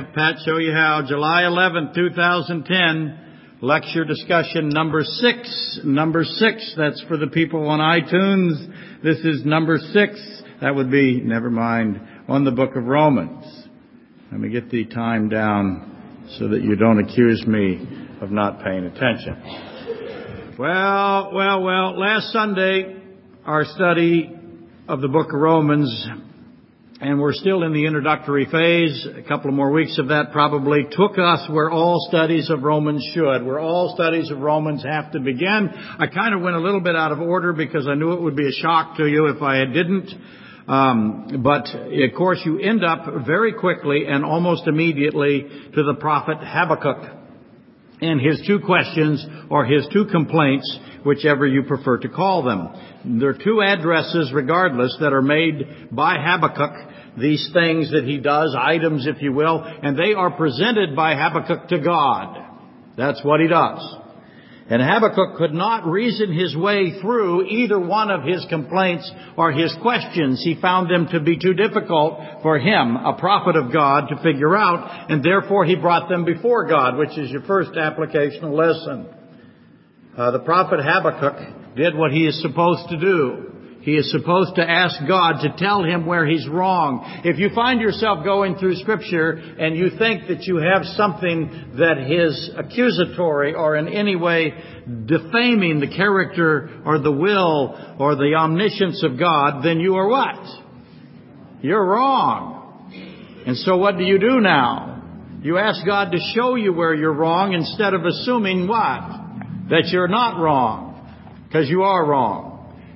have Pat show you how. July 11, 2010, lecture discussion number six. Number six, that's for the people on iTunes. This is number six. That would be, never mind, on the book of Romans. Let me get the time down so that you don't accuse me of not paying attention. Well, well, well, last Sunday, our study of the book of Romans and we're still in the introductory phase. A couple of more weeks of that probably took us where all studies of Romans should, where all studies of Romans have to begin. I kind of went a little bit out of order because I knew it would be a shock to you if I didn't. Um, but of course, you end up very quickly and almost immediately to the prophet Habakkuk and his two questions or his two complaints, whichever you prefer to call them. There are two addresses, regardless, that are made by Habakkuk these things that he does, items if you will, and they are presented by Habakkuk to God. That's what he does. And Habakkuk could not reason his way through either one of his complaints or his questions. He found them to be too difficult for him, a prophet of God, to figure out, and therefore he brought them before God, which is your first applicational lesson. Uh, the prophet Habakkuk did what he is supposed to do. He is supposed to ask God to tell him where he's wrong. If you find yourself going through scripture and you think that you have something that is accusatory or in any way defaming the character or the will or the omniscience of God, then you are what? You're wrong. And so what do you do now? You ask God to show you where you're wrong instead of assuming what? That you're not wrong. Because you are wrong.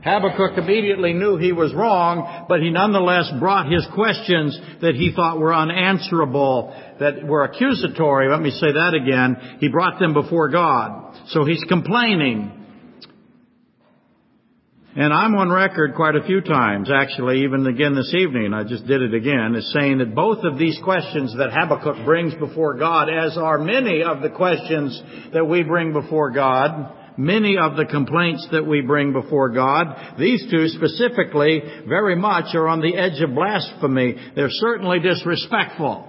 Habakkuk immediately knew he was wrong, but he nonetheless brought his questions that he thought were unanswerable, that were accusatory. Let me say that again. He brought them before God. So he's complaining. And I'm on record quite a few times, actually, even again this evening, I just did it again, is saying that both of these questions that Habakkuk brings before God, as are many of the questions that we bring before God, many of the complaints that we bring before God. These two specifically very much are on the edge of blasphemy. They're certainly disrespectful.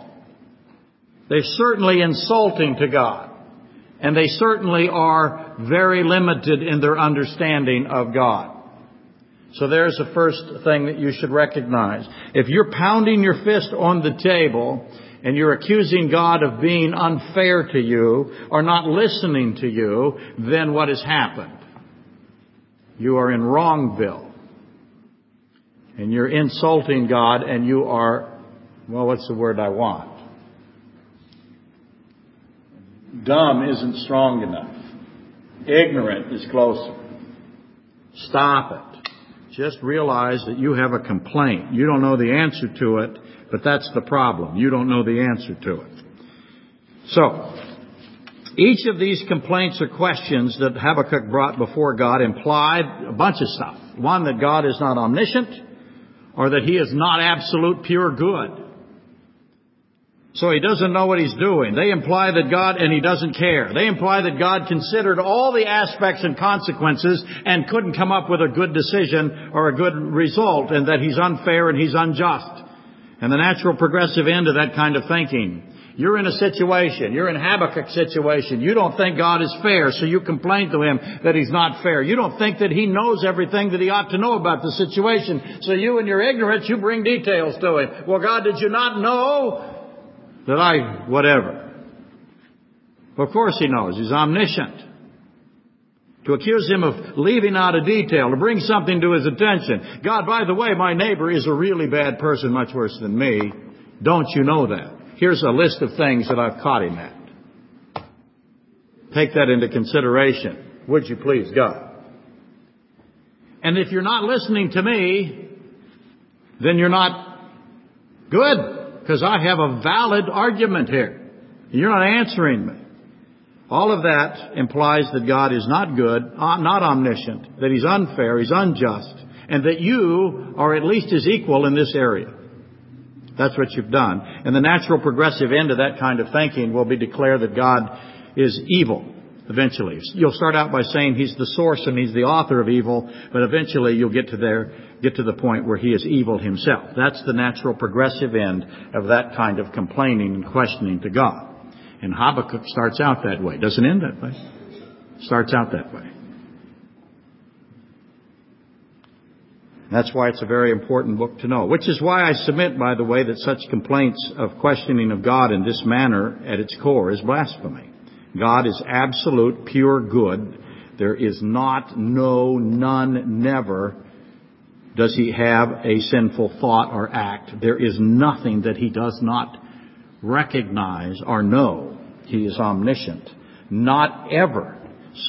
They're certainly insulting to God. And they certainly are very limited in their understanding of God. So there's the first thing that you should recognize. If you're pounding your fist on the table and you're accusing God of being unfair to you or not listening to you, then what has happened? You are in wrongville. And you're insulting God and you are, well, what's the word I want? Dumb isn't strong enough. Ignorant is closer. Stop it. Just realize that you have a complaint. You don't know the answer to it, but that's the problem. You don't know the answer to it. So, each of these complaints or questions that Habakkuk brought before God implied a bunch of stuff. One, that God is not omniscient, or that He is not absolute pure good. So he doesn't know what he's doing. They imply that God, and he doesn't care. They imply that God considered all the aspects and consequences and couldn't come up with a good decision or a good result and that he's unfair and he's unjust. And the natural progressive end of that kind of thinking. You're in a situation, you're in Habakkuk's situation. You don't think God is fair, so you complain to him that he's not fair. You don't think that he knows everything that he ought to know about the situation. So you in your ignorance, you bring details to him. Well, God, did you not know that I, whatever? Of course he knows. He's omniscient to accuse him of leaving out a detail, to bring something to his attention. God, by the way, my neighbor is a really bad person, much worse than me. Don't you know that? Here's a list of things that I've caught him at. Take that into consideration. Would you please, God? And if you're not listening to me, then you're not good, because I have a valid argument here. You're not answering me. All of that implies that God is not good, uh, not omniscient, that He's unfair, He's unjust, and that you are at least His equal in this area. That's what you've done. And the natural progressive end of that kind of thinking will be declare that God is evil. Eventually. You'll start out by saying he's the source and he's the author of evil, but eventually you'll get to there, get to the point where he is evil himself. That's the natural progressive end of that kind of complaining and questioning to God. And Habakkuk starts out that way. Doesn't end that way. Starts out that way. That's why it's a very important book to know. Which is why I submit, by the way, that such complaints of questioning of God in this manner at its core is blasphemy. God is absolute, pure good. There is not, no, none, never does he have a sinful thought or act. There is nothing that he does not recognize or know. He is omniscient. Not ever.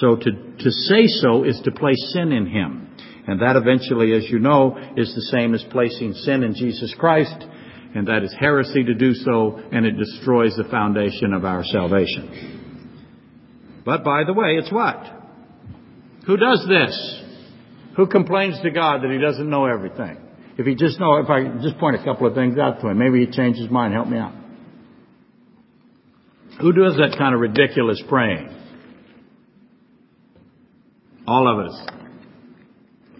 So to, to say so is to place sin in him. And that eventually, as you know, is the same as placing sin in Jesus Christ, and that is heresy to do so, and it destroys the foundation of our salvation. But by the way, it's what? Who does this? Who complains to God that he doesn't know everything? If he just know, if I just point a couple of things out to him, maybe he changes his mind. Help me out. Who does that kind of ridiculous praying? All of us.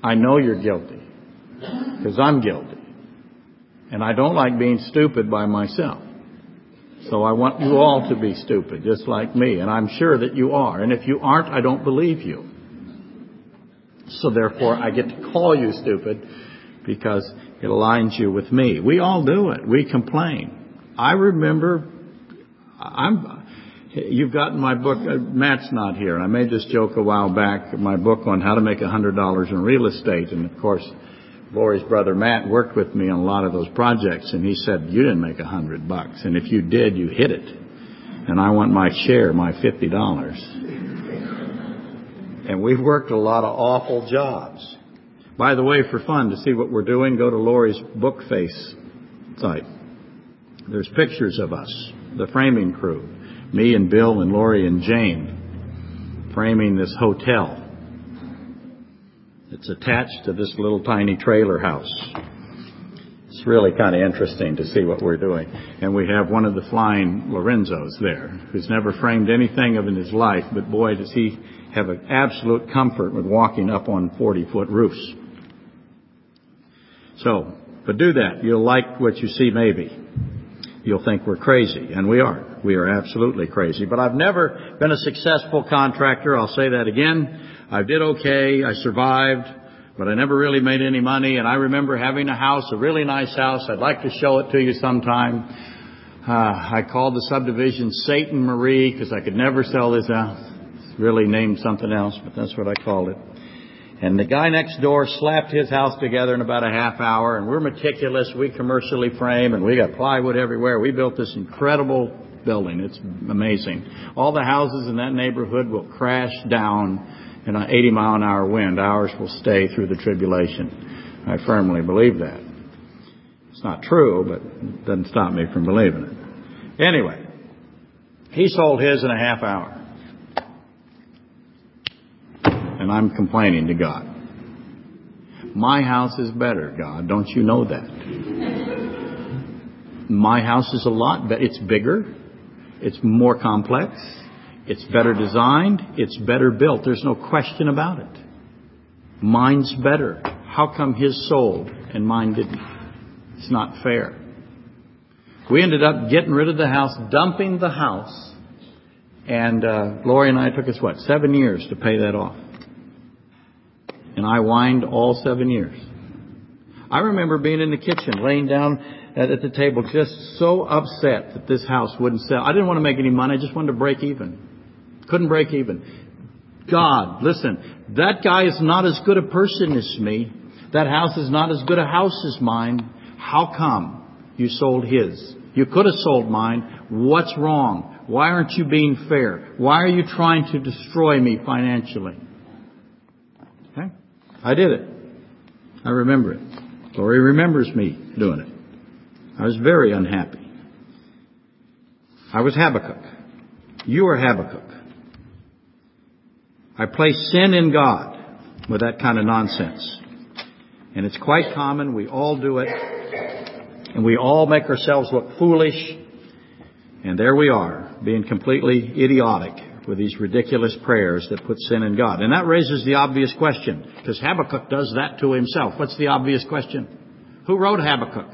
I know you're guilty. Because I'm guilty. And I don't like being stupid by myself. So I want you all to be stupid, just like me. And I'm sure that you are. And if you aren't, I don't believe you. So therefore, I get to call you stupid because it aligns you with me. We all do it. We complain. I remember, I'm, You've gotten my book. Uh, Matt's not here. I made this joke a while back. My book on how to make a hundred dollars in real estate, and of course, Lori's brother Matt worked with me on a lot of those projects, and he said you didn't make a hundred bucks, and if you did, you hit it. And I want my share, my fifty dollars. And we've worked a lot of awful jobs. By the way, for fun to see what we're doing, go to Lori's Bookface site. There's pictures of us, the framing crew me and Bill and Lori and Jane framing this hotel. It's attached to this little tiny trailer house. It's really kind of interesting to see what we're doing. And we have one of the flying Lorenzos there, who's never framed anything of in his life, but boy, does he have an absolute comfort with walking up on 40 foot roofs. So, but do that. You'll like what you see maybe. You'll think we're crazy, and we are. We are absolutely crazy. But I've never been a successful contractor. I'll say that again. I did okay. I survived, but I never really made any money. And I remember having a house, a really nice house. I'd like to show it to you sometime. Uh, I called the subdivision Satan Marie because I could never sell this house. Really named something else, but that's what I called it. And the guy next door slapped his house together in about a half hour, and we're meticulous. We commercially frame, and we got plywood everywhere. We built this incredible building. It's amazing. All the houses in that neighborhood will crash down in an 80 mile an hour wind. Ours will stay through the tribulation. I firmly believe that. It's not true, but it doesn't stop me from believing it. Anyway, he sold his in a half hour. And I'm complaining to God. My house is better, God. Don't you know that? My house is a lot better. It's bigger. It's more complex. It's better designed. It's better built. There's no question about it. Mine's better. How come his sold and mine didn't? It's not fair. We ended up getting rid of the house, dumping the house, and uh, Lori and I took us what seven years to pay that off, and I whined all seven years. I remember being in the kitchen, laying down at, at the table, just so upset that this house wouldn't sell. I didn't want to make any money. I just wanted to break even. Couldn't break even. God, listen, that guy is not as good a person as me. That house is not as good a house as mine. How come you sold his? You could have sold mine. What's wrong? Why aren't you being fair? Why are you trying to destroy me financially? I did it. I remember it. Lori remembers me doing it. I was very unhappy. I was Habakkuk. You are Habakkuk. I place sin in God with that kind of nonsense. And it's quite common. We all do it. And we all make ourselves look foolish. And there we are, being completely idiotic, with these ridiculous prayers that put sin in God. And that raises the obvious question, because Habakkuk does that to himself. What's the obvious question? Who wrote Habakkuk?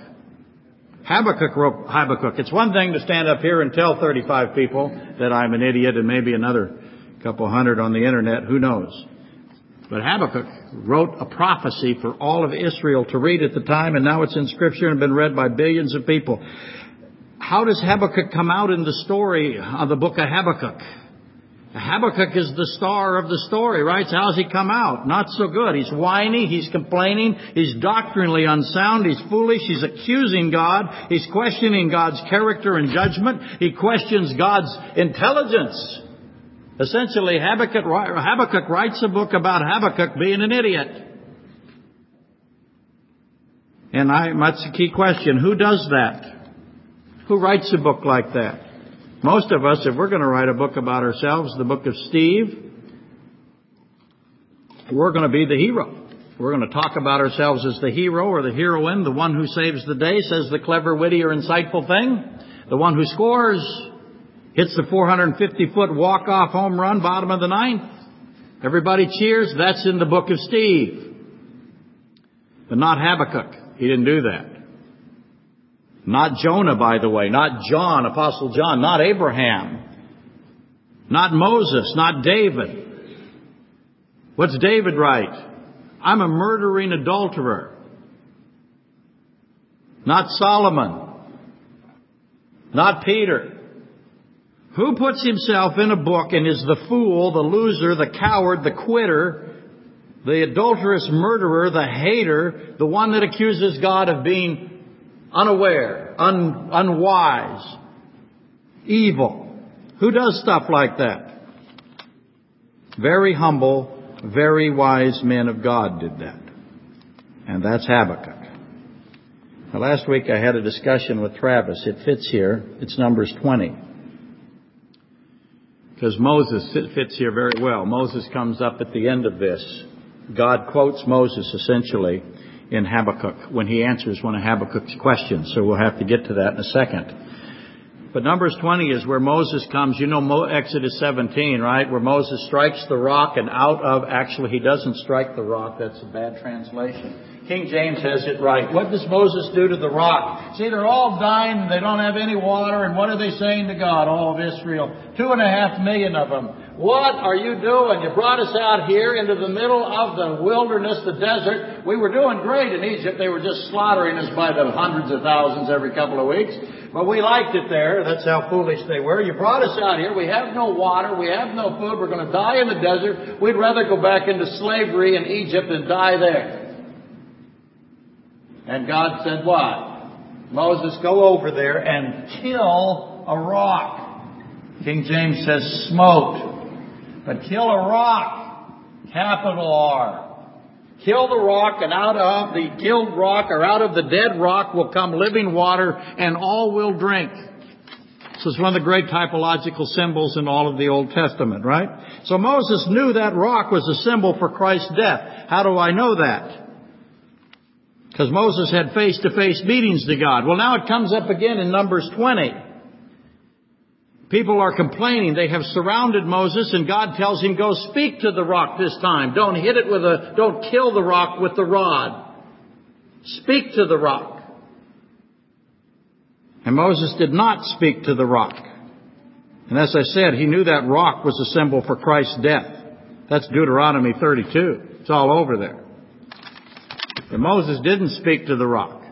Habakkuk wrote Habakkuk. It's one thing to stand up here and tell 35 people that I'm an idiot and maybe another couple hundred on the internet. Who knows? But Habakkuk wrote a prophecy for all of Israel to read at the time, and now it's in Scripture and been read by billions of people. How does Habakkuk come out in the story of the book of Habakkuk? Habakkuk is the star of the story, right? So how's he come out? Not so good. He's whiny, he's complaining, he's doctrinally unsound, he's foolish, he's accusing God, he's questioning God's character and judgment, he questions God's intelligence. Essentially, Habakkuk, Habakkuk writes a book about Habakkuk being an idiot. And I, that's a key question. Who does that? Who writes a book like that? Most of us, if we're going to write a book about ourselves, the book of Steve, we're going to be the hero. We're going to talk about ourselves as the hero or the heroine, the one who saves the day, says the clever, witty, or insightful thing, the one who scores, hits the 450 foot walk off home run, bottom of the ninth. Everybody cheers. That's in the book of Steve. But not Habakkuk. He didn't do that. Not Jonah, by the way. Not John, Apostle John. Not Abraham. Not Moses. Not David. What's David write? I'm a murdering adulterer. Not Solomon. Not Peter. Who puts himself in a book and is the fool, the loser, the coward, the quitter, the adulterous murderer, the hater, the one that accuses God of being unaware, un, unwise, evil. Who does stuff like that? Very humble, very wise men of God did that. And that's Habakkuk. Now, last week I had a discussion with Travis. It fits here. It's Numbers 20. Because Moses fits here very well. Moses comes up at the end of this. God quotes Moses essentially in Habakkuk when he answers one of Habakkuk's questions. So we'll have to get to that in a second. But Numbers 20 is where Moses comes. You know Exodus 17, right? Where Moses strikes the rock and out of, actually he doesn't strike the rock. That's a bad translation. King James has it right. What does Moses do to the rock? See, they're all dying, they don't have any water, and what are they saying to God, all of Israel? Two and a half million of them. What are you doing? You brought us out here into the middle of the wilderness, the desert. We were doing great in Egypt. They were just slaughtering us by the hundreds of thousands every couple of weeks. But we liked it there. That's how foolish they were. You brought us out here. We have no water. We have no food. We're going to die in the desert. We'd rather go back into slavery in Egypt and die there. And God said what? Moses, go over there and kill a rock. King James says smote. But kill a rock. Capital R. Kill the rock and out of the killed rock or out of the dead rock will come living water and all will drink. This is one of the great typological symbols in all of the Old Testament, right? So Moses knew that rock was a symbol for Christ's death. How do I know that? Because Moses had face to face meetings to God. Well, now it comes up again in Numbers 20. People are complaining. They have surrounded Moses and God tells him, go speak to the rock this time. Don't hit it with a, don't kill the rock with the rod. Speak to the rock. And Moses did not speak to the rock. And as I said, he knew that rock was a symbol for Christ's death. That's Deuteronomy 32. It's all over there. And Moses didn't speak to the rock.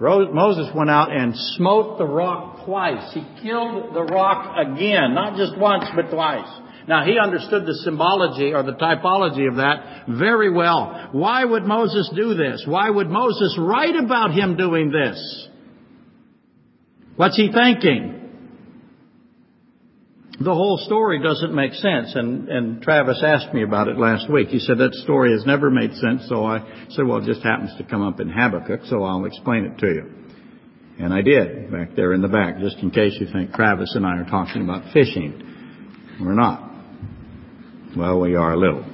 Moses went out and smote the rock twice. He killed the rock again, not just once, but twice. Now he understood the symbology or the typology of that very well. Why would Moses do this? Why would Moses write about him doing this? What's he thinking? The whole story doesn't make sense. And, and Travis asked me about it last week. He said that story has never made sense. So I said, well, it just happens to come up in Habakkuk, so I'll explain it to you. And I did, back there in the back, just in case you think Travis and I are talking about fishing. We're not. Well, we are a little.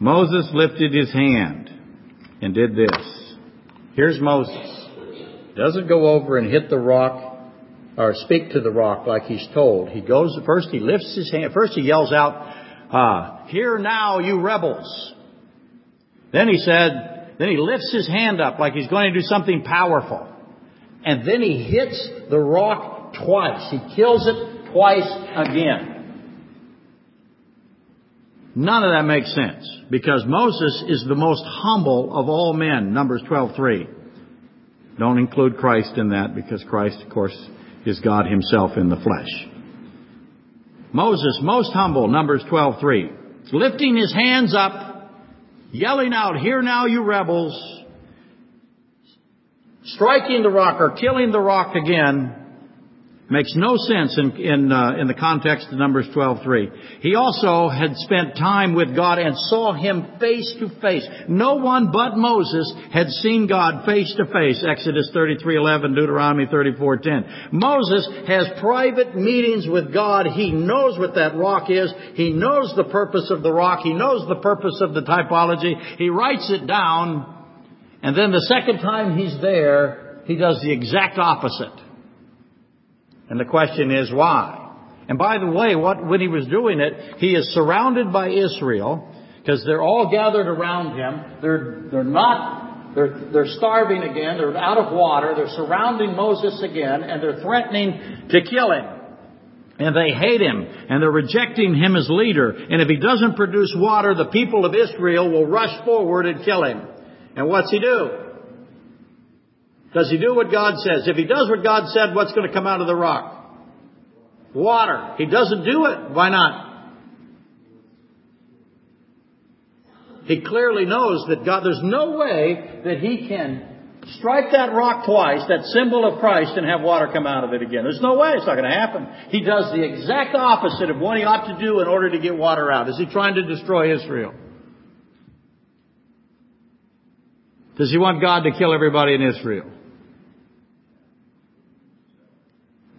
Moses lifted his hand and did this. Here's Moses. Doesn't go over and hit the rock or speak to the rock like he's told. He goes, first he lifts his hand, first he yells out, uh, hear now you rebels. Then he said, then he lifts his hand up like he's going to do something powerful. And then he hits the rock twice. He kills it twice again. None of that makes sense because Moses is the most humble of all men, Numbers 12:3. Don't include Christ in that because Christ, of course, is God himself in the flesh. Moses, most humble, Numbers 12:3. Lifting his hands up, yelling out, "Hear now, you rebels!" Striking the rock or killing the rock again Makes no sense in, in, uh, in the context of Numbers 12.3. He also had spent time with God and saw Him face to face. No one but Moses had seen God face to face. Exodus 33.11, Deuteronomy 34.10. Moses has private meetings with God. He knows what that rock is. He knows the purpose of the rock. He knows the purpose of the typology. He writes it down. And then the second time he's there, he does the exact opposite. And the question is why? And by the way, what, when he was doing it, he is surrounded by Israel because they're all gathered around him. They're, they're not, they're, they're starving again. They're out of water. They're surrounding Moses again and they're threatening to kill him. And they hate him and they're rejecting him as leader. And if he doesn't produce water, the people of Israel will rush forward and kill him. And what's he do? Does he do what God says? If he does what God said, what's going to come out of the rock? Water. He doesn't do it. Why not? He clearly knows that God, there's no way that he can strike that rock twice, that symbol of Christ, and have water come out of it again. There's no way. It's not going to happen. He does the exact opposite of what he ought to do in order to get water out. Is he trying to destroy Israel? Does he want God to kill everybody in Israel?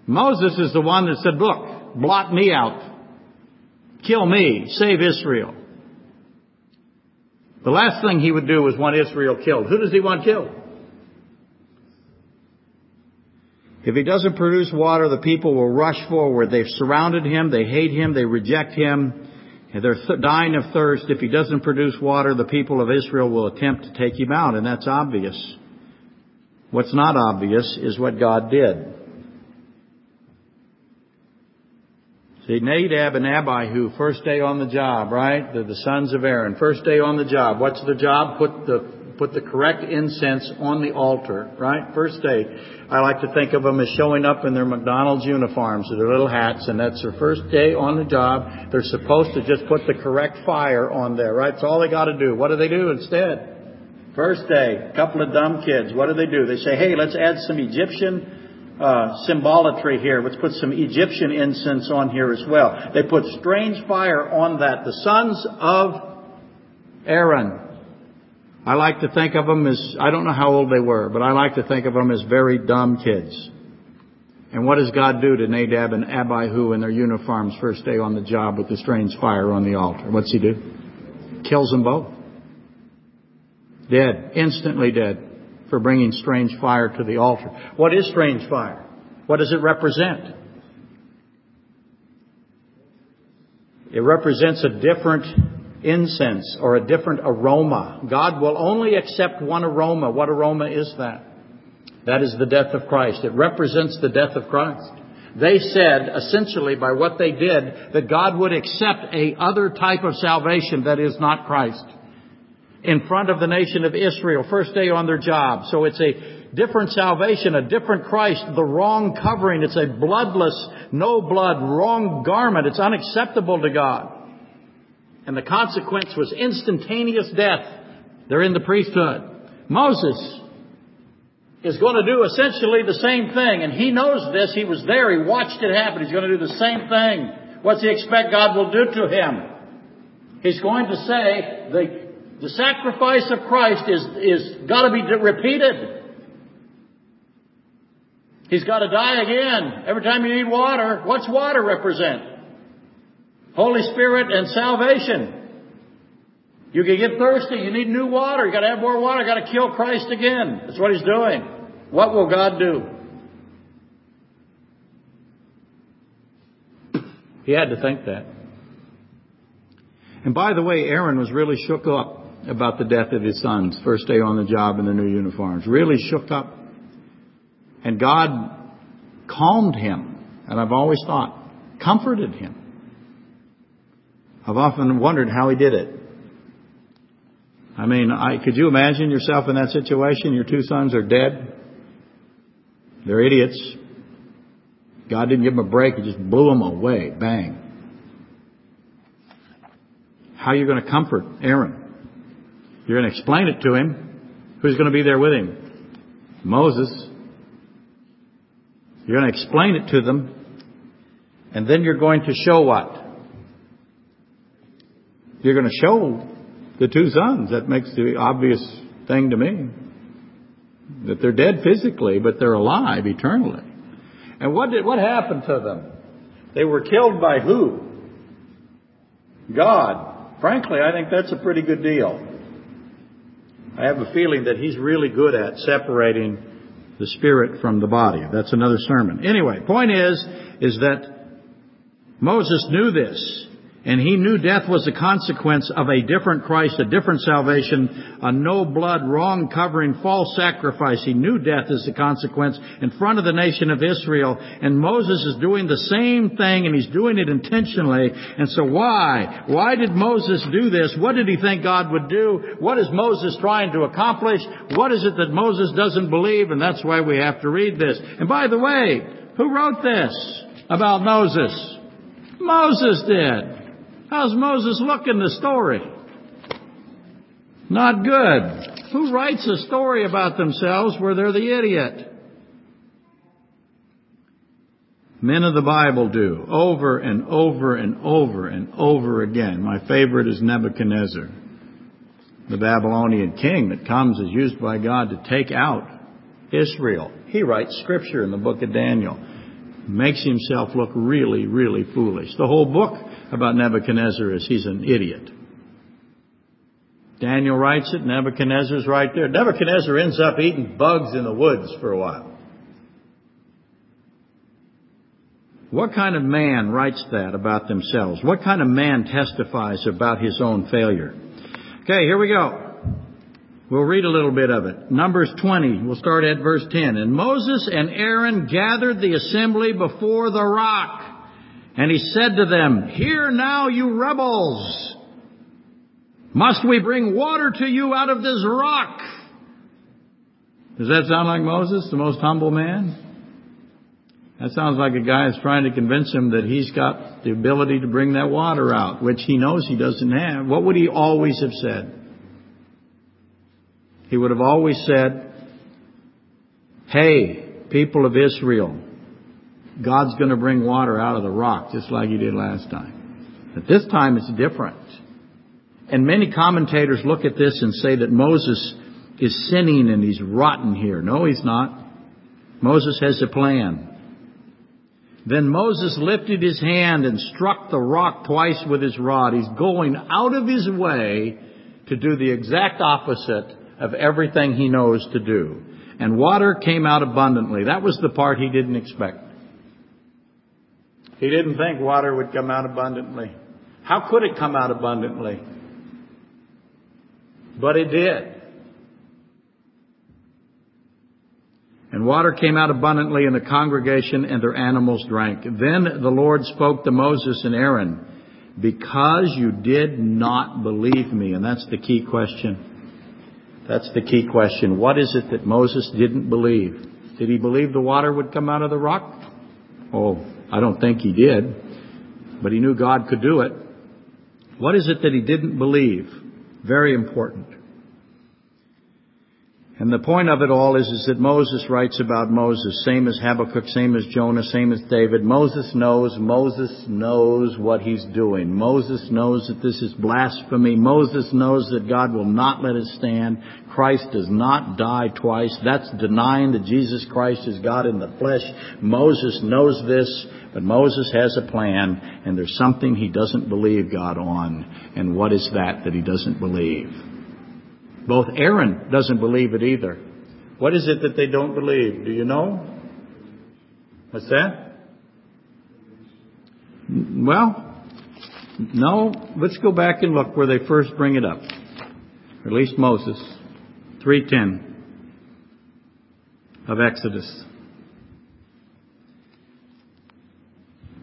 Moses is the one that said, look, blot me out. Kill me. Save Israel. The last thing he would do was want Israel killed. Who does he want killed? If he doesn't produce water, the people will rush forward. They've surrounded him. They hate him. They reject him. And they're th- dying of thirst. If he doesn't produce water, the people of Israel will attempt to take him out. And that's obvious. What's not obvious is what God did. See, Nadab and Abihu, first day on the job, right? They're the sons of Aaron. First day on the job. What's the job? Put the, put the correct incense on the altar, right? First day. I like to think of them as showing up in their McDonald's uniforms with their little hats, and that's their first day on the job. They're supposed to just put the correct fire on there, right? That's all they gotta do. What do they do instead? First day, couple of dumb kids. What do they do? They say, hey, let's add some Egyptian uh, symbolatry here. Let's put some Egyptian incense on here as well. They put strange fire on that. The sons of Aaron. I like to think of them as, I don't know how old they were, but I like to think of them as very dumb kids. And what does God do to Nadab and Abihu in their uniforms first day on the job with the strange fire on the altar? What's he do? Kills them both. Dead. Instantly dead for bringing strange fire to the altar. What is strange fire? What does it represent? It represents a different incense or a different aroma. God will only accept one aroma. What aroma is that? That is the death of Christ. It represents the death of Christ. They said, essentially, by what they did, that God would accept a other type of salvation that is not Christ in front of the nation of Israel, first day on their job. So it's a different salvation, a different Christ, the wrong covering. It's a bloodless, no blood, wrong garment. It's unacceptable to God. And the consequence was instantaneous death. They're in the priesthood. Moses is going to do essentially the same thing, and he knows this. He was there. He watched it happen. He's going to do the same thing. What's he expect God will do to him? He's going to say, the the sacrifice of Christ is, is got to be repeated. He's got to die again. Every time you need water, what's water represent? Holy Spirit and salvation. You can get thirsty, you need new water, you gotta have more water, you gotta kill Christ again. That's what he's doing. What will God do? He had to think that. And by the way, Aaron was really shook up about the death of his sons, first day on the job in the new uniforms. Really shook up. And God calmed him. And I've always thought, comforted him. I've often wondered how he did it. I mean, I, could you imagine yourself in that situation? Your two sons are dead. They're idiots. God didn't give them a break. He just blew them away. Bang. How are you going to comfort Aaron? You're going to explain it to him. Who's going to be there with him? Moses. You're going to explain it to them. And then you're going to show what? You're going to show the two sons. That makes the obvious thing to me. That they're dead physically, but they're alive eternally. And what did, what happened to them? They were killed by who? God. Frankly, I think that's a pretty good deal. I have a feeling that he's really good at separating the spirit from the body. That's another sermon. Anyway, point is, is that Moses knew this. And he knew death was the consequence of a different Christ, a different salvation, a no blood, wrong covering, false sacrifice. He knew death is the consequence in front of the nation of Israel. And Moses is doing the same thing and he's doing it intentionally. And so why? Why did Moses do this? What did he think God would do? What is Moses trying to accomplish? What is it that Moses doesn't believe? And that's why we have to read this. And by the way, who wrote this about Moses? Moses did. How's Moses look in the story? Not good. Who writes a story about themselves where they're the idiot? Men of the Bible do, over and over and over and over again. My favorite is Nebuchadnezzar, the Babylonian king that comes is used by God to take out Israel. He writes scripture in the book of Daniel. Makes himself look really, really foolish. The whole book about Nebuchadnezzar is he's an idiot. Daniel writes it, Nebuchadnezzar's right there. Nebuchadnezzar ends up eating bugs in the woods for a while. What kind of man writes that about themselves? What kind of man testifies about his own failure? Okay, here we go. We'll read a little bit of it. Numbers 20, we'll start at verse 10. And Moses and Aaron gathered the assembly before the rock. And he said to them, Hear now, you rebels! Must we bring water to you out of this rock? Does that sound like Moses, the most humble man? That sounds like a guy is trying to convince him that he's got the ability to bring that water out, which he knows he doesn't have. What would he always have said? He would have always said, Hey, people of Israel, God's going to bring water out of the rock just like he did last time. But this time it's different. And many commentators look at this and say that Moses is sinning and he's rotten here. No, he's not. Moses has a plan. Then Moses lifted his hand and struck the rock twice with his rod. He's going out of his way to do the exact opposite of everything he knows to do. And water came out abundantly. That was the part he didn't expect. He didn't think water would come out abundantly. How could it come out abundantly? But it did. And water came out abundantly in the congregation and their animals drank. Then the Lord spoke to Moses and Aaron, because you did not believe me. And that's the key question. That's the key question. What is it that Moses didn't believe? Did he believe the water would come out of the rock? Oh, I don't think he did. But he knew God could do it. What is it that he didn't believe? Very important. And the point of it all is, is that Moses writes about Moses, same as Habakkuk, same as Jonah, same as David. Moses knows, Moses knows what he's doing. Moses knows that this is blasphemy. Moses knows that God will not let it stand. Christ does not die twice. That's denying that Jesus Christ is God in the flesh. Moses knows this, but Moses has a plan, and there's something he doesn't believe God on. And what is that that he doesn't believe? Both Aaron doesn't believe it either. What is it that they don't believe? Do you know? What's that? Well, no, let's go back and look where they first bring it up. At least Moses. 310 of Exodus.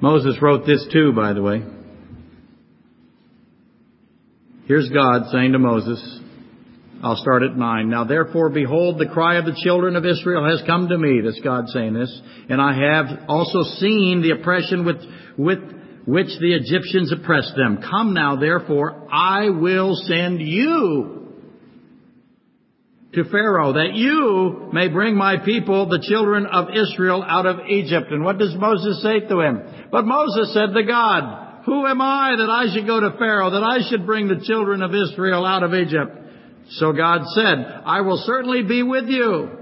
Moses wrote this too, by the way. Here's God saying to Moses, I'll start at 9. Now therefore, behold, the cry of the children of Israel has come to me. That's God saying this. And I have also seen the oppression with, with which the Egyptians oppressed them. Come now, therefore, I will send you to Pharaoh that you may bring my people, the children of Israel, out of Egypt. And what does Moses say to him? But Moses said to God, Who am I that I should go to Pharaoh, that I should bring the children of Israel out of Egypt? So God said, I will certainly be with you.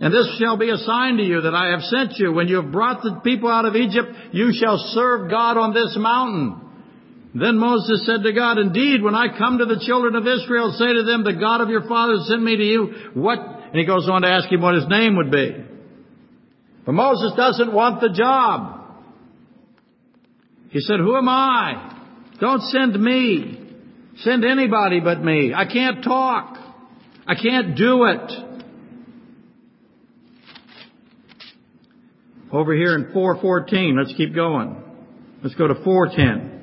And this shall be a sign to you that I have sent you. When you have brought the people out of Egypt, you shall serve God on this mountain. Then Moses said to God, Indeed, when I come to the children of Israel, say to them, The God of your fathers sent me to you. What? And he goes on to ask him what his name would be. But Moses doesn't want the job. He said, Who am I? Don't send me. Send anybody but me. I can't talk. I can't do it. Over here in 414, let's keep going. Let's go to 410.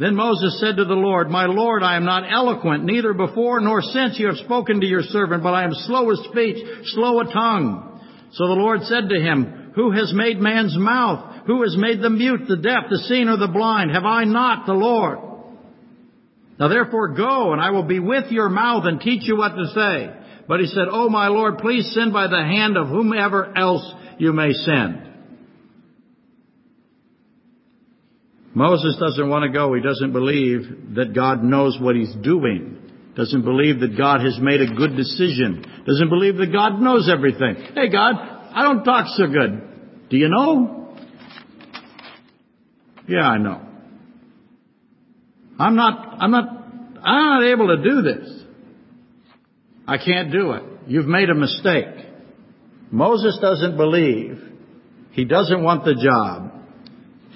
Then Moses said to the Lord, My Lord, I am not eloquent, neither before nor since you have spoken to your servant, but I am slow of speech, slow of tongue. So the Lord said to him, Who has made man's mouth? Who has made the mute, the deaf, the seen, or the blind? Have I not the Lord? Now therefore go, and I will be with your mouth and teach you what to say. But he said, Oh my Lord, please send by the hand of whomever else you may send. Moses doesn't want to go. He doesn't believe that God knows what he's doing. Doesn't believe that God has made a good decision. Doesn't believe that God knows everything. Hey God, I don't talk so good. Do you know? Yeah, I know. I'm not, I'm not, I'm not able to do this. I can't do it. You've made a mistake. Moses doesn't believe. He doesn't want the job.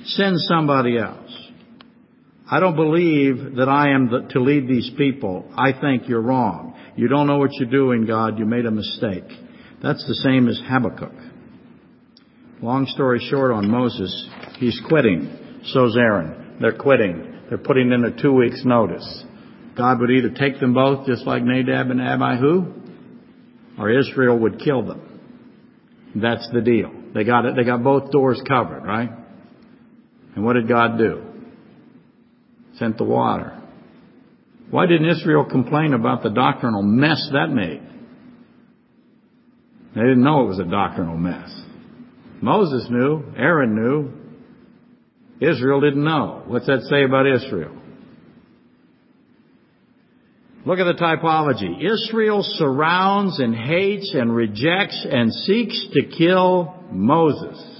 Send somebody else. I don't believe that I am the, to lead these people. I think you're wrong. You don't know what you're doing, God. You made a mistake. That's the same as Habakkuk. Long story short on Moses, he's quitting. So's Aaron. They're quitting. They're putting in a two weeks notice. God would either take them both, just like Nadab and Abihu, or Israel would kill them. That's the deal. They got it. They got both doors covered, right? And what did God do? Sent the water. Why didn't Israel complain about the doctrinal mess that made? They didn't know it was a doctrinal mess. Moses knew, Aaron knew, Israel didn't know. What's that say about Israel? Look at the typology. Israel surrounds and hates and rejects and seeks to kill Moses.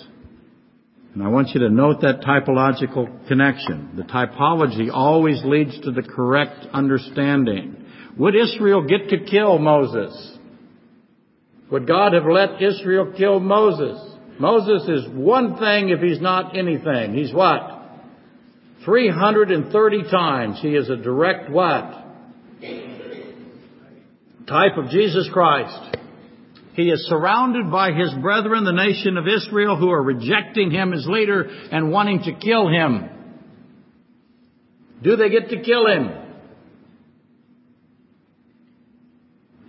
And I want you to note that typological connection. The typology always leads to the correct understanding. Would Israel get to kill Moses? Would God have let Israel kill Moses? Moses is one thing if he's not anything. He's what? 330 times he is a direct what? Type of Jesus Christ. He is surrounded by his brethren, the nation of Israel, who are rejecting him as leader and wanting to kill him. Do they get to kill him?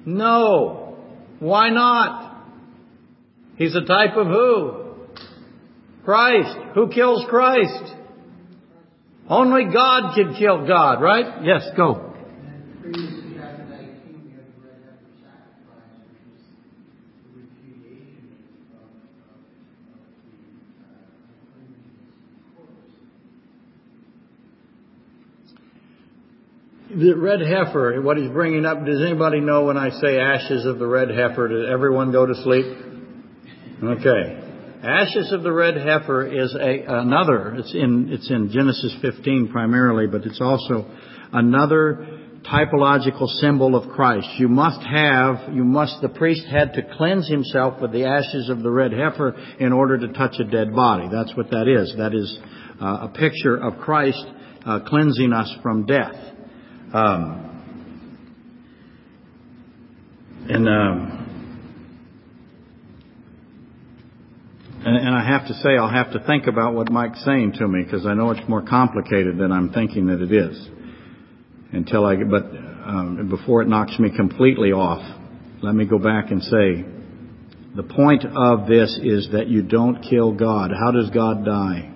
No. Why not? He's a type of who? Christ. Who kills Christ? Only God can kill God, right? Yes, go. The red heifer, what he's bringing up, does anybody know when I say ashes of the red heifer, does everyone go to sleep? Okay. Ashes of the red heifer is a, another, it's in, it's in Genesis 15 primarily, but it's also another typological symbol of Christ. You must have, you must, the priest had to cleanse himself with the ashes of the red heifer in order to touch a dead body. That's what that is. That is uh, a picture of Christ uh, cleansing us from death. Um, and, um, and, and I have to say, I'll have to think about what Mike's saying to me because I know it's more complicated than I'm thinking that it is until I, but um, before it knocks me completely off, let me go back and say, the point of this is that you don't kill God. How does God die?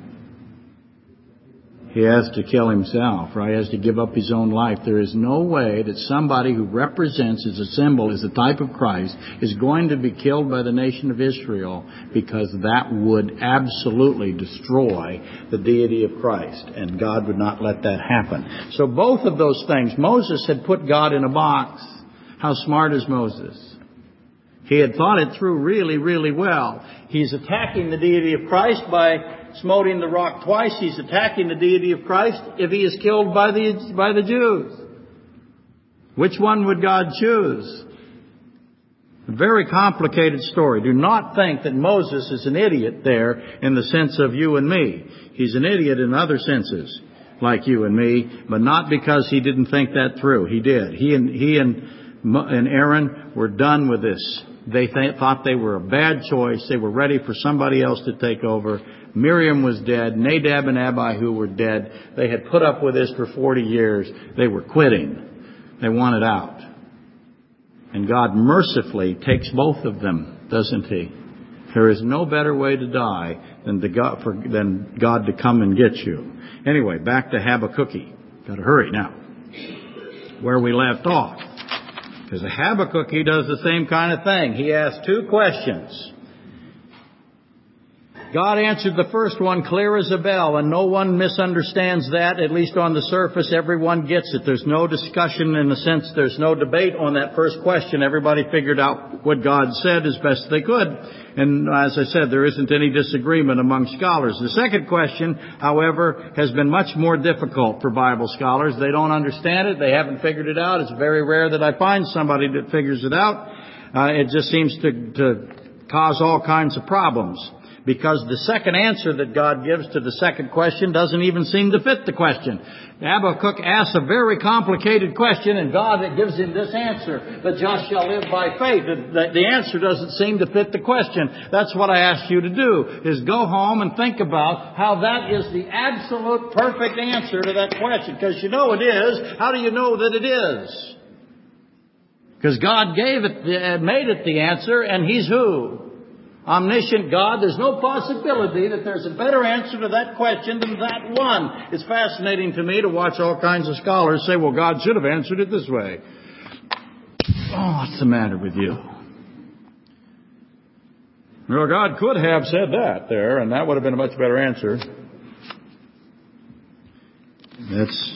He has to kill himself, right? He has to give up his own life. There is no way that somebody who represents as a symbol, is a type of Christ, is going to be killed by the nation of Israel because that would absolutely destroy the deity of Christ. And God would not let that happen. So both of those things, Moses had put God in a box. How smart is Moses? He had thought it through really, really well. He's attacking the deity of Christ by smoting the rock twice, he's attacking the deity of Christ if he is killed by the, by the Jews. Which one would God choose? A very complicated story. Do not think that Moses is an idiot there in the sense of you and me. He's an idiot in other senses, like you and me, but not because he didn't think that through. He did. He and, he and, and Aaron were done with this. They th- thought they were a bad choice. They were ready for somebody else to take over. Miriam was dead. Nadab and Abihu were dead. They had put up with this for 40 years. They were quitting. They wanted out. And God mercifully takes both of them, doesn't He? There is no better way to die than, to God, for, than God to come and get you. Anyway, back to Habakkuk. Got to hurry now. Where we left off. Because Habakkuk he does the same kind of thing. He asks two questions. God answered the first one clear as a bell, and no one misunderstands that, at least on the surface. Everyone gets it. There's no discussion in the sense there's no debate on that first question. Everybody figured out what God said as best they could. And as I said, there isn't any disagreement among scholars. The second question, however, has been much more difficult for Bible scholars. They don't understand it. They haven't figured it out. It's very rare that I find somebody that figures it out. Uh, it just seems to, to cause all kinds of problems because the second answer that God gives to the second question doesn't even seem to fit the question. Habakkuk asks a very complicated question and God gives him this answer, the just shall live by faith. The, the answer doesn't seem to fit the question. That's what I ask you to do, is go home and think about how that is the absolute perfect answer to that question. Because you know it is. How do you know that it is? Because God gave it, uh, made it the answer, and He's who? Omniscient God, there's no possibility that there's a better answer to that question than that one. It's fascinating to me to watch all kinds of scholars say, well, God should have answered it this way. Oh, what's the matter with you? Well, God could have said that there, and that would have been a much better answer. That's,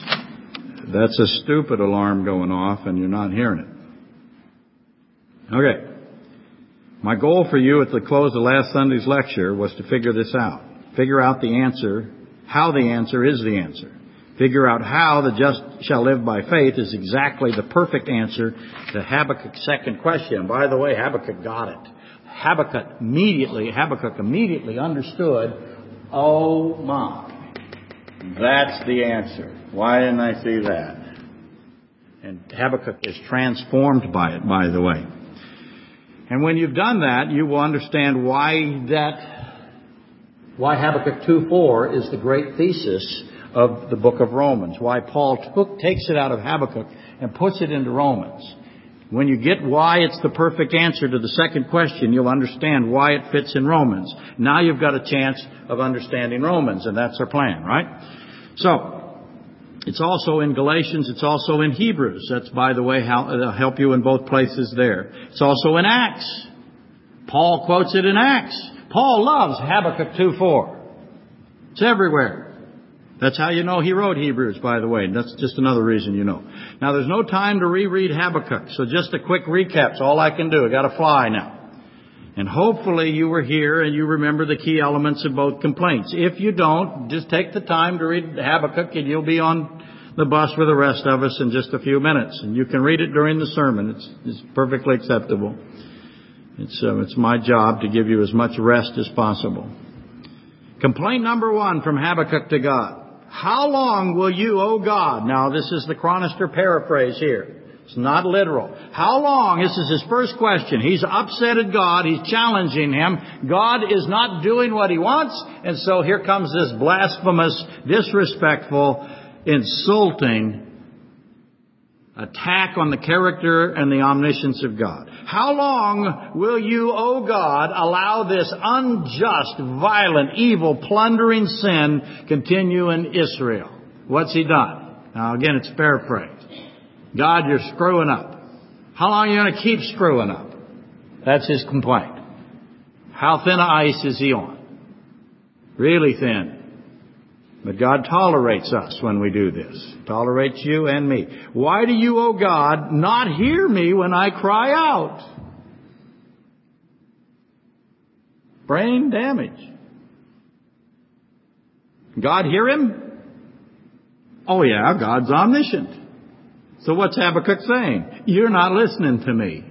that's a stupid alarm going off, and you're not hearing it. Okay. My goal for you at the close of last Sunday's lecture was to figure this out. Figure out the answer, how the answer is the answer. Figure out how the just shall live by faith is exactly the perfect answer to Habakkuk's second question. By the way, Habakkuk got it. Habakkuk immediately, Habakkuk immediately understood, oh my, that's the answer. Why didn't I see that? And Habakkuk is transformed by it, by the way. And when you've done that, you will understand why that, why Habakkuk 2.4 is the great thesis of the book of Romans. Why Paul took, takes it out of Habakkuk and puts it into Romans. When you get why it's the perfect answer to the second question, you'll understand why it fits in Romans. Now you've got a chance of understanding Romans, and that's our plan, right? So, it's also in Galatians. It's also in Hebrews. That's, by the way, how, will uh, help you in both places there. It's also in Acts. Paul quotes it in Acts. Paul loves Habakkuk 2.4. It's everywhere. That's how you know he wrote Hebrews, by the way. That's just another reason you know. Now, there's no time to reread Habakkuk, so just a quick recap. It's all I can do. I gotta fly now. And hopefully you were here and you remember the key elements of both complaints. If you don't, just take the time to read Habakkuk and you'll be on the bus with the rest of us in just a few minutes. And you can read it during the sermon. It's, it's perfectly acceptable. It's, uh, it's my job to give you as much rest as possible. Complaint number one from Habakkuk to God. How long will you, O God? Now this is the Chronister paraphrase here. It's not literal. How long? This is his first question. He's upset at God. He's challenging him. God is not doing what he wants. And so here comes this blasphemous, disrespectful, insulting attack on the character and the omniscience of God. How long will you, O God, allow this unjust, violent, evil, plundering sin continue in Israel? What's he done? Now again, it's paraphrased. God, you're screwing up. How long are you going to keep screwing up? That's his complaint. How thin ice is he on? Really thin. But God tolerates us when we do this. Tolerates you and me. Why do you, O God, not hear me when I cry out? Brain damage. God hear him? Oh yeah, God's omniscient. So what's Habakkuk saying? You're not listening to me.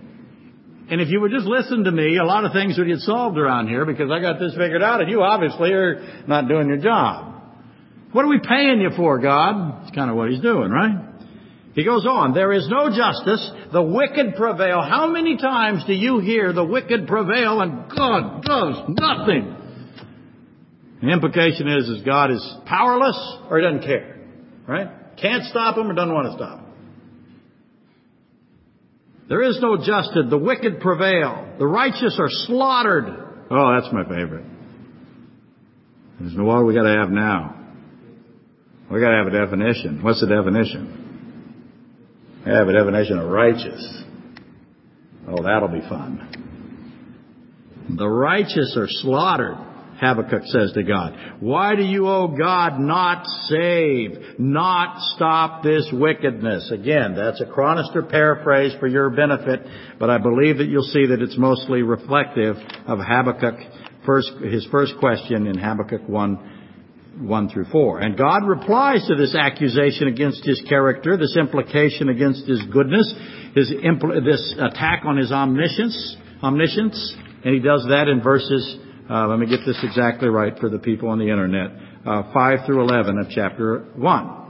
And if you would just listen to me, a lot of things would get solved around here because I got this figured out and you obviously are not doing your job. What are we paying you for, God? It's kind of what he's doing, right? He goes on, there is no justice, the wicked prevail. How many times do you hear the wicked prevail and God does nothing? The implication is, is God is powerless or he doesn't care, right? Can't stop him or doesn't want to stop him. There is no justice. The wicked prevail. The righteous are slaughtered. Oh, that's my favorite. There's no what we got to have now. We got to have a definition. What's the definition? We have a definition of righteous. Oh, that'll be fun. The righteous are slaughtered. Habakkuk says to God, Why do you, O God, not save, not stop this wickedness? Again, that's a Chronister paraphrase for your benefit, but I believe that you'll see that it's mostly reflective of Habakkuk, first, his first question in Habakkuk 1, 1 through 4. And God replies to this accusation against his character, this implication against his goodness, his impl- this attack on his omniscience, omniscience, and he does that in verses uh, let me get this exactly right for the people on the internet. Uh, 5 through 11 of chapter 1.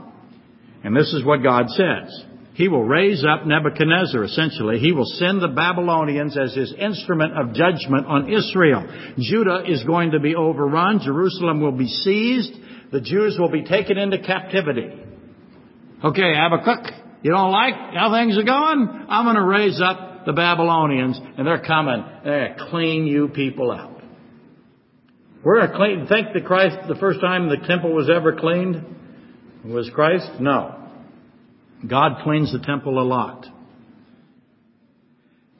And this is what God says. He will raise up Nebuchadnezzar, essentially. He will send the Babylonians as his instrument of judgment on Israel. Judah is going to be overrun. Jerusalem will be seized. The Jews will be taken into captivity. Okay, Habakkuk, you don't like how things are going? I'm going to raise up the Babylonians, and they're coming. They're going to clean you people out. We're going to clean, think that Christ, the first time the temple was ever cleaned was Christ? No. God cleans the temple a lot.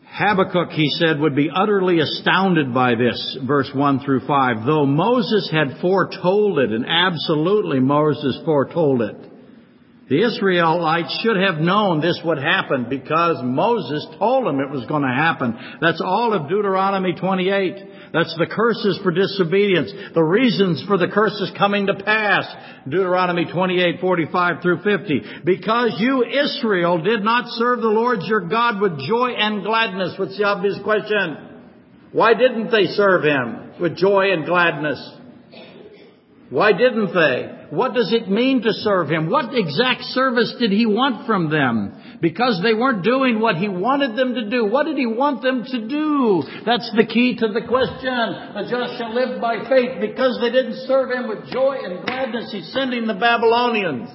Habakkuk, he said, would be utterly astounded by this, verse 1 through 5, though Moses had foretold it, and absolutely Moses foretold it. The Israelites should have known this would happen because Moses told them it was going to happen. That's all of Deuteronomy 28. That's the curses for disobedience, the reasons for the curses coming to pass. Deuteronomy 28, 45 through 50. Because you, Israel, did not serve the Lord your God with joy and gladness. What's the obvious question? Why didn't they serve Him with joy and gladness? Why didn't they? What does it mean to serve Him? What exact service did He want from them? because they weren't doing what he wanted them to do. What did he want them to do? That's the key to the question. The just shall live by faith because they didn't serve him with joy and gladness. He's sending the Babylonians.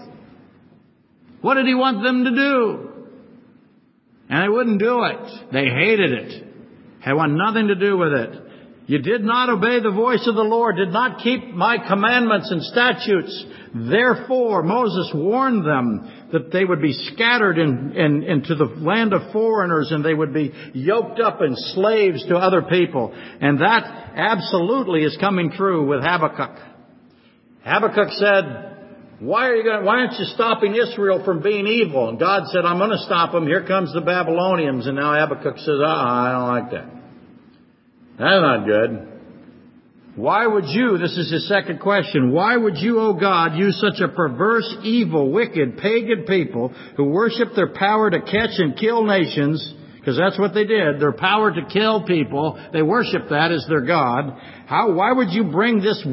What did he want them to do? And they wouldn't do it. They hated it. Had want nothing to do with it. You did not obey the voice of the Lord, did not keep my commandments and statutes. Therefore, Moses warned them that they would be scattered in, in, into the land of foreigners and they would be yoked up and slaves to other people. And that absolutely is coming true with Habakkuk. Habakkuk said, why are you going, why aren't you stopping Israel from being evil? And God said, I'm going to stop them. Here comes the Babylonians. And now Habakkuk says, uh I don't like that. That's not good. Why would you, this is his second question, why would you, O God, use such a perverse, evil, wicked, pagan people who worship their power to catch and kill nations, because that's what they did, their power to kill people, they worship that as their God. How, why would you bring this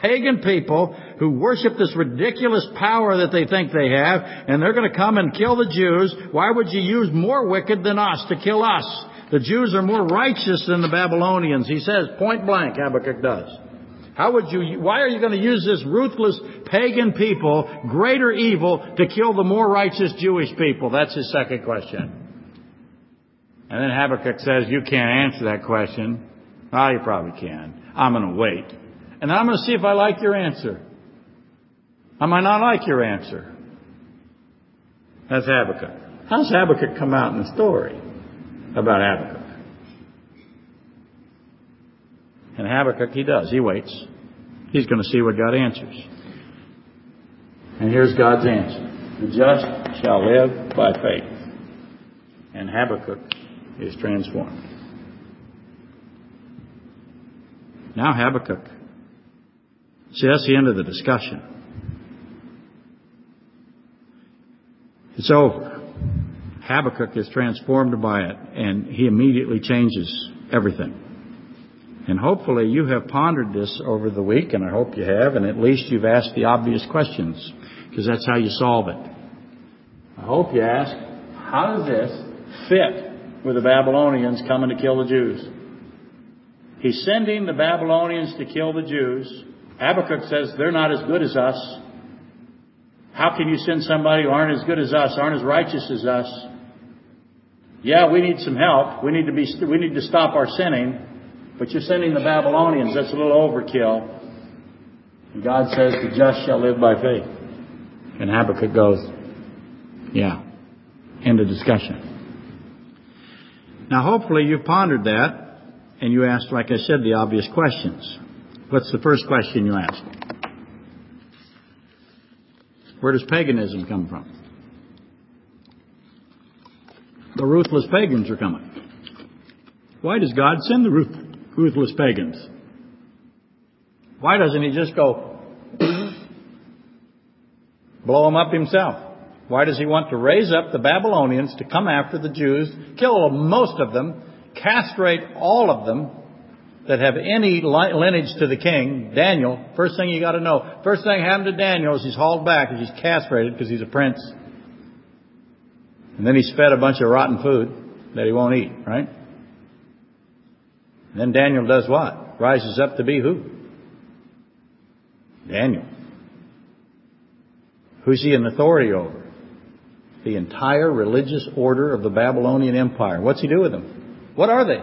pagan people who worship this ridiculous power that they think they have, and they're going to come and kill the Jews, why would you use more wicked than us to kill us? The Jews are more righteous than the Babylonians. He says point blank, Habakkuk does. How would you, why are you going to use this ruthless pagan people, greater evil, to kill the more righteous Jewish people? That's his second question. And then Habakkuk says, you can't answer that question. Oh, you probably can. I'm going to wait. And I'm going to see if I like your answer. I might not like your answer. That's Habakkuk. How does Habakkuk come out in the story? About Habakkuk. And Habakkuk, he does. He waits. He's going to see what God answers. And here's God's answer. The just shall live by faith. And Habakkuk is transformed. Now Habakkuk. See, that's the end of the discussion. It's over. Habakkuk is transformed by it, and he immediately changes everything. And hopefully you have pondered this over the week, and I hope you have, and at least you've asked the obvious questions, because that's how you solve it. I hope you ask, how does this fit with the Babylonians coming to kill the Jews? He's sending the Babylonians to kill the Jews. Habakkuk says they're not as good as us. How can you send somebody who aren't as good as us, aren't as righteous as us? Yeah, we need some help. We need to be, we need to stop our sinning. But you're sending the Babylonians. That's a little overkill. And God says, the just shall live by faith. And Habakkuk goes, yeah. End of discussion. Now hopefully you've pondered that and you asked, like I said, the obvious questions. What's the first question you ask? Where does paganism come from? The ruthless pagans are coming. Why does God send the ruthless pagans? Why doesn't He just go blow them up Himself? Why does He want to raise up the Babylonians to come after the Jews, kill most of them, castrate all of them that have any lineage to the king? Daniel, first thing you got to know, first thing happened to Daniel is he's hauled back, and he's castrated because he's a prince. And then he's fed a bunch of rotten food that he won't eat, right? And then Daniel does what? Rises up to be who? Daniel. Who's he in authority over? The entire religious order of the Babylonian Empire. What's he do with them? What are they?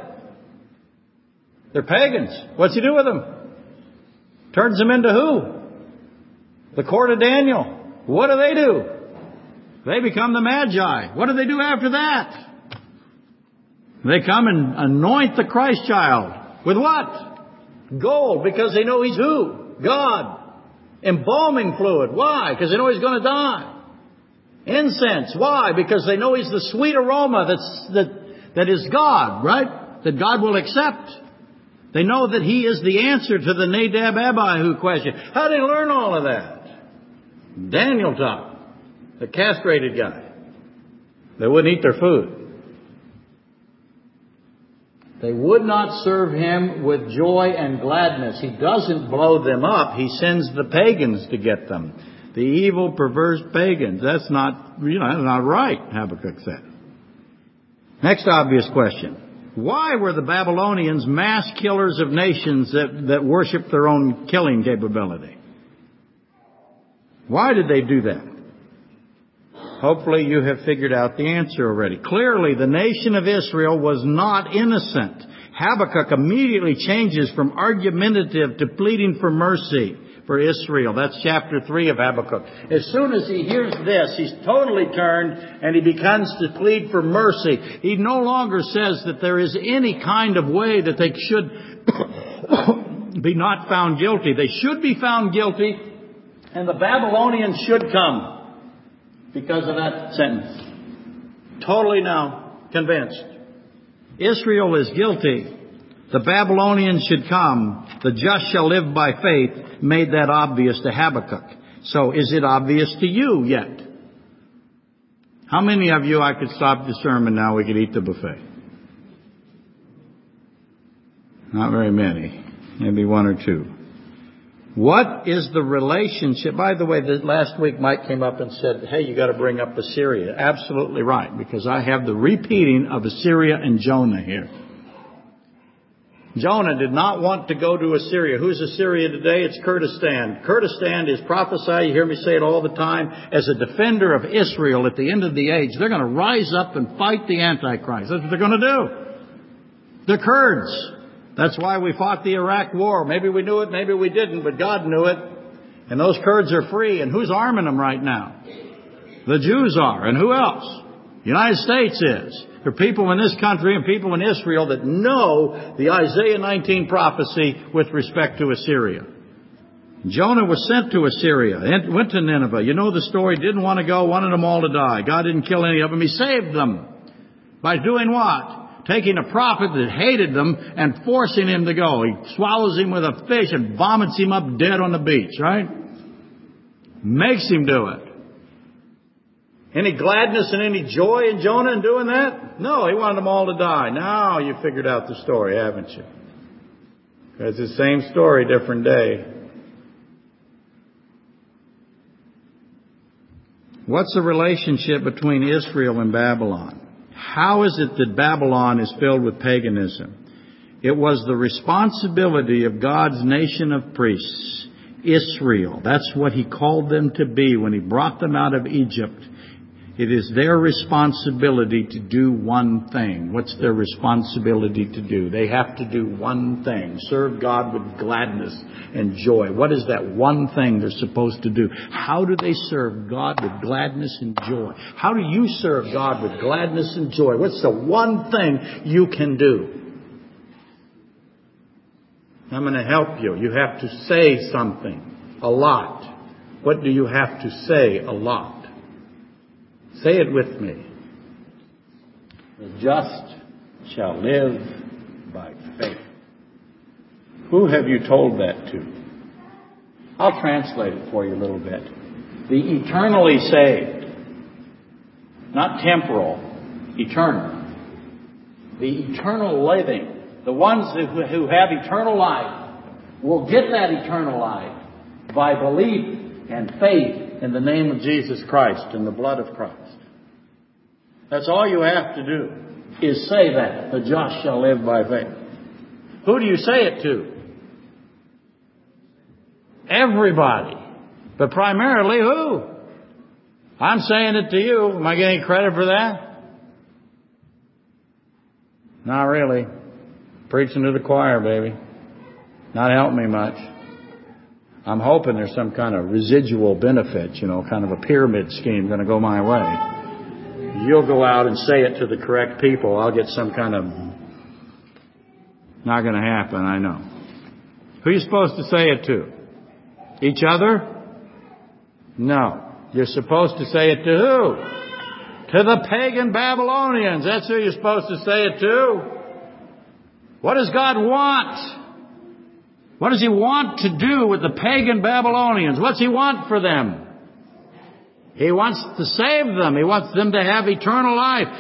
They're pagans. What's he do with them? Turns them into who? The court of Daniel. What do they do? They become the Magi. What do they do after that? They come and anoint the Christ child. With what? Gold, because they know he's who? God. Embalming fluid. Why? Because they know he's going to die. Incense. Why? Because they know he's the sweet aroma that's, that, that is God, right? That God will accept. They know that he is the answer to the Nadab Abihu question. How did they learn all of that? Daniel taught the castrated guy. They wouldn't eat their food. They would not serve him with joy and gladness. He doesn't blow them up. He sends the pagans to get them. The evil, perverse pagans. That's not, you know, that's not right, Habakkuk said. Next obvious question. Why were the Babylonians mass killers of nations that, that worship their own killing capability? Why did they do that? Hopefully you have figured out the answer already. Clearly, the nation of Israel was not innocent. Habakkuk immediately changes from argumentative to pleading for mercy for Israel. That's chapter 3 of Habakkuk. As soon as he hears this, he's totally turned and he begins to plead for mercy. He no longer says that there is any kind of way that they should be not found guilty. They should be found guilty and the Babylonians should come because of that sentence. Totally now convinced. Israel is guilty the Babylonians should come, the just shall live by faith, made that obvious to Habakkuk. So is it obvious to you yet? How many of you I could stop the sermon now we could eat the buffet? Not very many. Maybe one or two. What is the relationship? By the way, last week Mike came up and said, hey, you gotta bring up Assyria. Absolutely right, because I have the repeating of Assyria and Jonah here. Jonah did not want to go to Assyria. Who's Assyria today? It's Kurdistan. Kurdistan is prophesied, you hear me say it all the time, as a defender of Israel at the end of the age. They're going to rise up and fight the Antichrist. That's what they're going to do. The Kurds. That's why we fought the Iraq War. Maybe we knew it, maybe we didn't, but God knew it. And those Kurds are free. And who's arming them right now? The Jews are. And who else? The United States is. There are people in this country and people in Israel that know the Isaiah 19 prophecy with respect to Assyria. Jonah was sent to Assyria, went to Nineveh. You know the story, didn't want to go, wanted them all to die. God didn't kill any of them. He saved them. By doing what? Taking a prophet that hated them and forcing him to go. He swallows him with a fish and vomits him up dead on the beach, right? Makes him do it. Any gladness and any joy in Jonah in doing that? No, he wanted them all to die. Now you figured out the story, haven't you? It's the same story, different day. What's the relationship between Israel and Babylon? How is it that Babylon is filled with paganism? It was the responsibility of God's nation of priests, Israel. That's what He called them to be when He brought them out of Egypt it is their responsibility to do one thing. What's their responsibility to do? They have to do one thing. Serve God with gladness and joy. What is that one thing they're supposed to do? How do they serve God with gladness and joy? How do you serve God with gladness and joy? What's the one thing you can do? I'm going to help you. You have to say something. A lot. What do you have to say a lot? Say it with me. The just shall live by faith. Who have you told that to? I'll translate it for you a little bit. The eternally saved, not temporal, eternal. The eternal living, the ones who have eternal life, will get that eternal life by belief and faith in the name of Jesus Christ and the blood of Christ. That's all you have to do is say that. The just shall live by faith. Who do you say it to? Everybody. But primarily who? I'm saying it to you. Am I getting credit for that? Not really. Preaching to the choir, baby. Not helping me much. I'm hoping there's some kind of residual benefit, you know, kind of a pyramid scheme going to go my way. You'll go out and say it to the correct people. I'll get some kind of. Not going to happen, I know. Who are you supposed to say it to? Each other? No. You're supposed to say it to who? To the pagan Babylonians. That's who you're supposed to say it to. What does God want? What does He want to do with the pagan Babylonians? What's He want for them? He wants to save them. He wants them to have eternal life.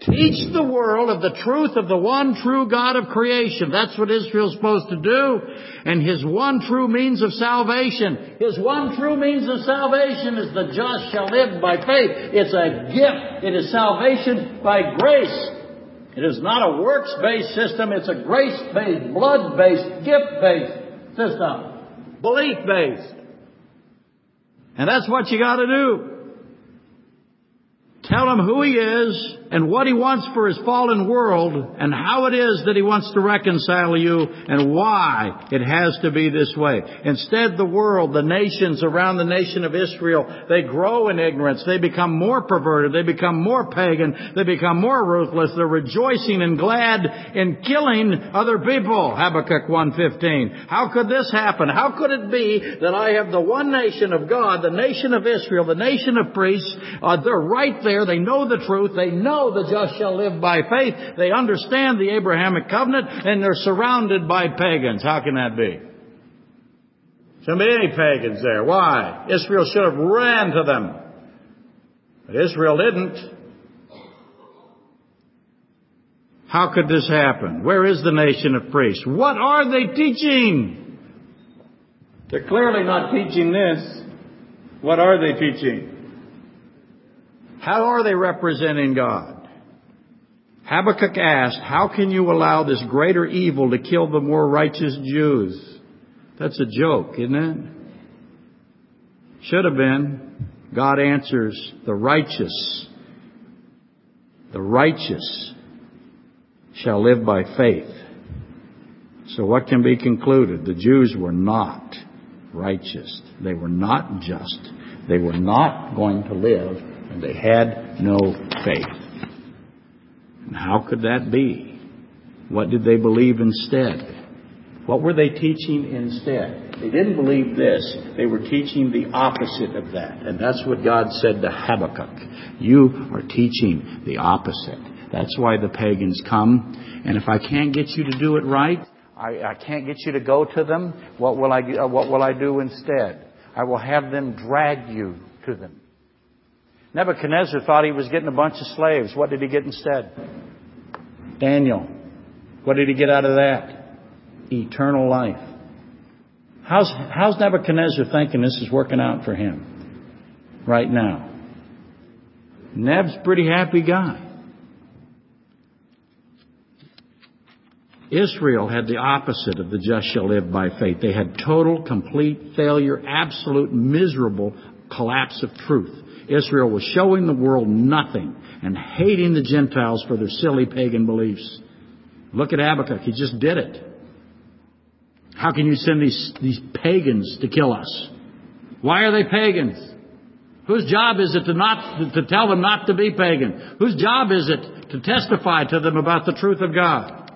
Teach the world of the truth of the one true God of creation. That's what Israel's supposed to do. And His one true means of salvation. His one true means of salvation is the just shall live by faith. It's a gift. It is salvation by grace. It is not a works-based system. It's a grace-based, blood-based, gift-based system. Belief-based. And that's what you gotta do. Tell him who he is and what he wants for his fallen world and how it is that he wants to reconcile you and why it has to be this way. Instead, the world, the nations around the nation of Israel, they grow in ignorance. They become more perverted. They become more pagan. They become more ruthless. They're rejoicing and glad in killing other people. Habakkuk 1.15. How could this happen? How could it be that I have the one nation of God, the nation of Israel, the nation of priests, uh, they're right there. They know the truth. They know know the just shall live by faith. They understand the Abrahamic covenant and they're surrounded by pagans. How can that be? Shouldn't be any pagans there. Why? Israel should have ran to them. But Israel didn't. How could this happen? Where is the nation of priests? What are they teaching? They're clearly not teaching this. What are they teaching? How are they representing God? Habakkuk asked, How can you allow this greater evil to kill the more righteous Jews? That's a joke, isn't it? Should have been. God answers, The righteous, the righteous shall live by faith. So what can be concluded? The Jews were not righteous. They were not just. They were not going to live, they had no faith. And how could that be? What did they believe instead? What were they teaching instead? They didn't believe this. They were teaching the opposite of that. And that's what God said to Habakkuk. You are teaching the opposite. That's why the pagans come. And if I can't get you to do it right, I, I can't get you to go to them. What will I, uh, what will I do instead? I will have them drag you to them. Nebuchadnezzar thought he was getting a bunch of slaves. What did he get instead? Daniel. What did he get out of that? Eternal life. How's, how's Nebuchadnezzar thinking this is working out for him right now? Neb's a pretty happy guy. Israel had the opposite of the just shall live by faith. They had total, complete failure, absolute, miserable collapse of truth. Israel was showing the world nothing and hating the Gentiles for their silly pagan beliefs. Look at Habakkuk. He just did it. How can you send these, these pagans to kill us? Why are they pagans? Whose job is it to not, to tell them not to be pagan? Whose job is it to testify to them about the truth of God?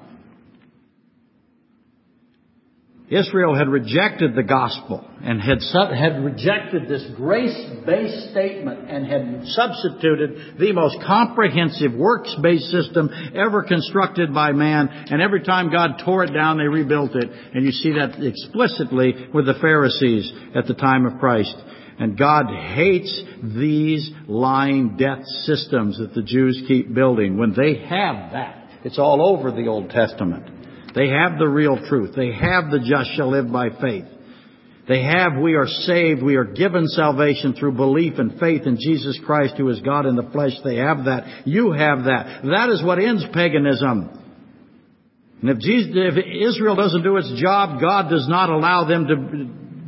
Israel had rejected the gospel and had, had rejected this grace-based statement and had substituted the most comprehensive works-based system ever constructed by man. And every time God tore it down, they rebuilt it. And you see that explicitly with the Pharisees at the time of Christ. And God hates these lying death systems that the Jews keep building when they have that. It's all over the Old Testament. They have the real truth. They have the just shall live by faith. They have, we are saved, we are given salvation through belief and faith in Jesus Christ who is God in the flesh. They have that. You have that. That is what ends paganism. And if, Jesus, if Israel doesn't do its job, God does not allow them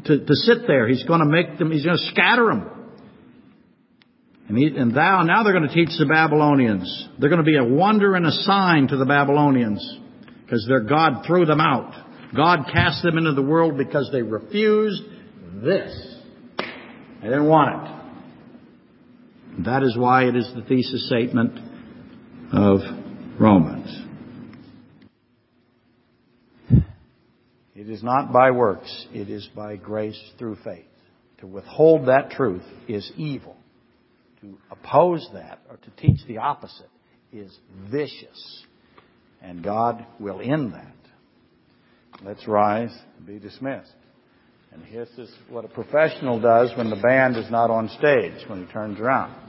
to, to, to sit there. He's going to make them, He's going to scatter them. And, he, and thou, now they're going to teach the Babylonians. They're going to be a wonder and a sign to the Babylonians because their God threw them out. God cast them into the world because they refused this. They didn't want it. That is why it is the thesis statement of Romans. It is not by works, it is by grace through faith. To withhold that truth is evil. To oppose that or to teach the opposite is vicious and God will end that. Let's rise and be dismissed. And this is what a professional does when the band is not on stage, when he turns around.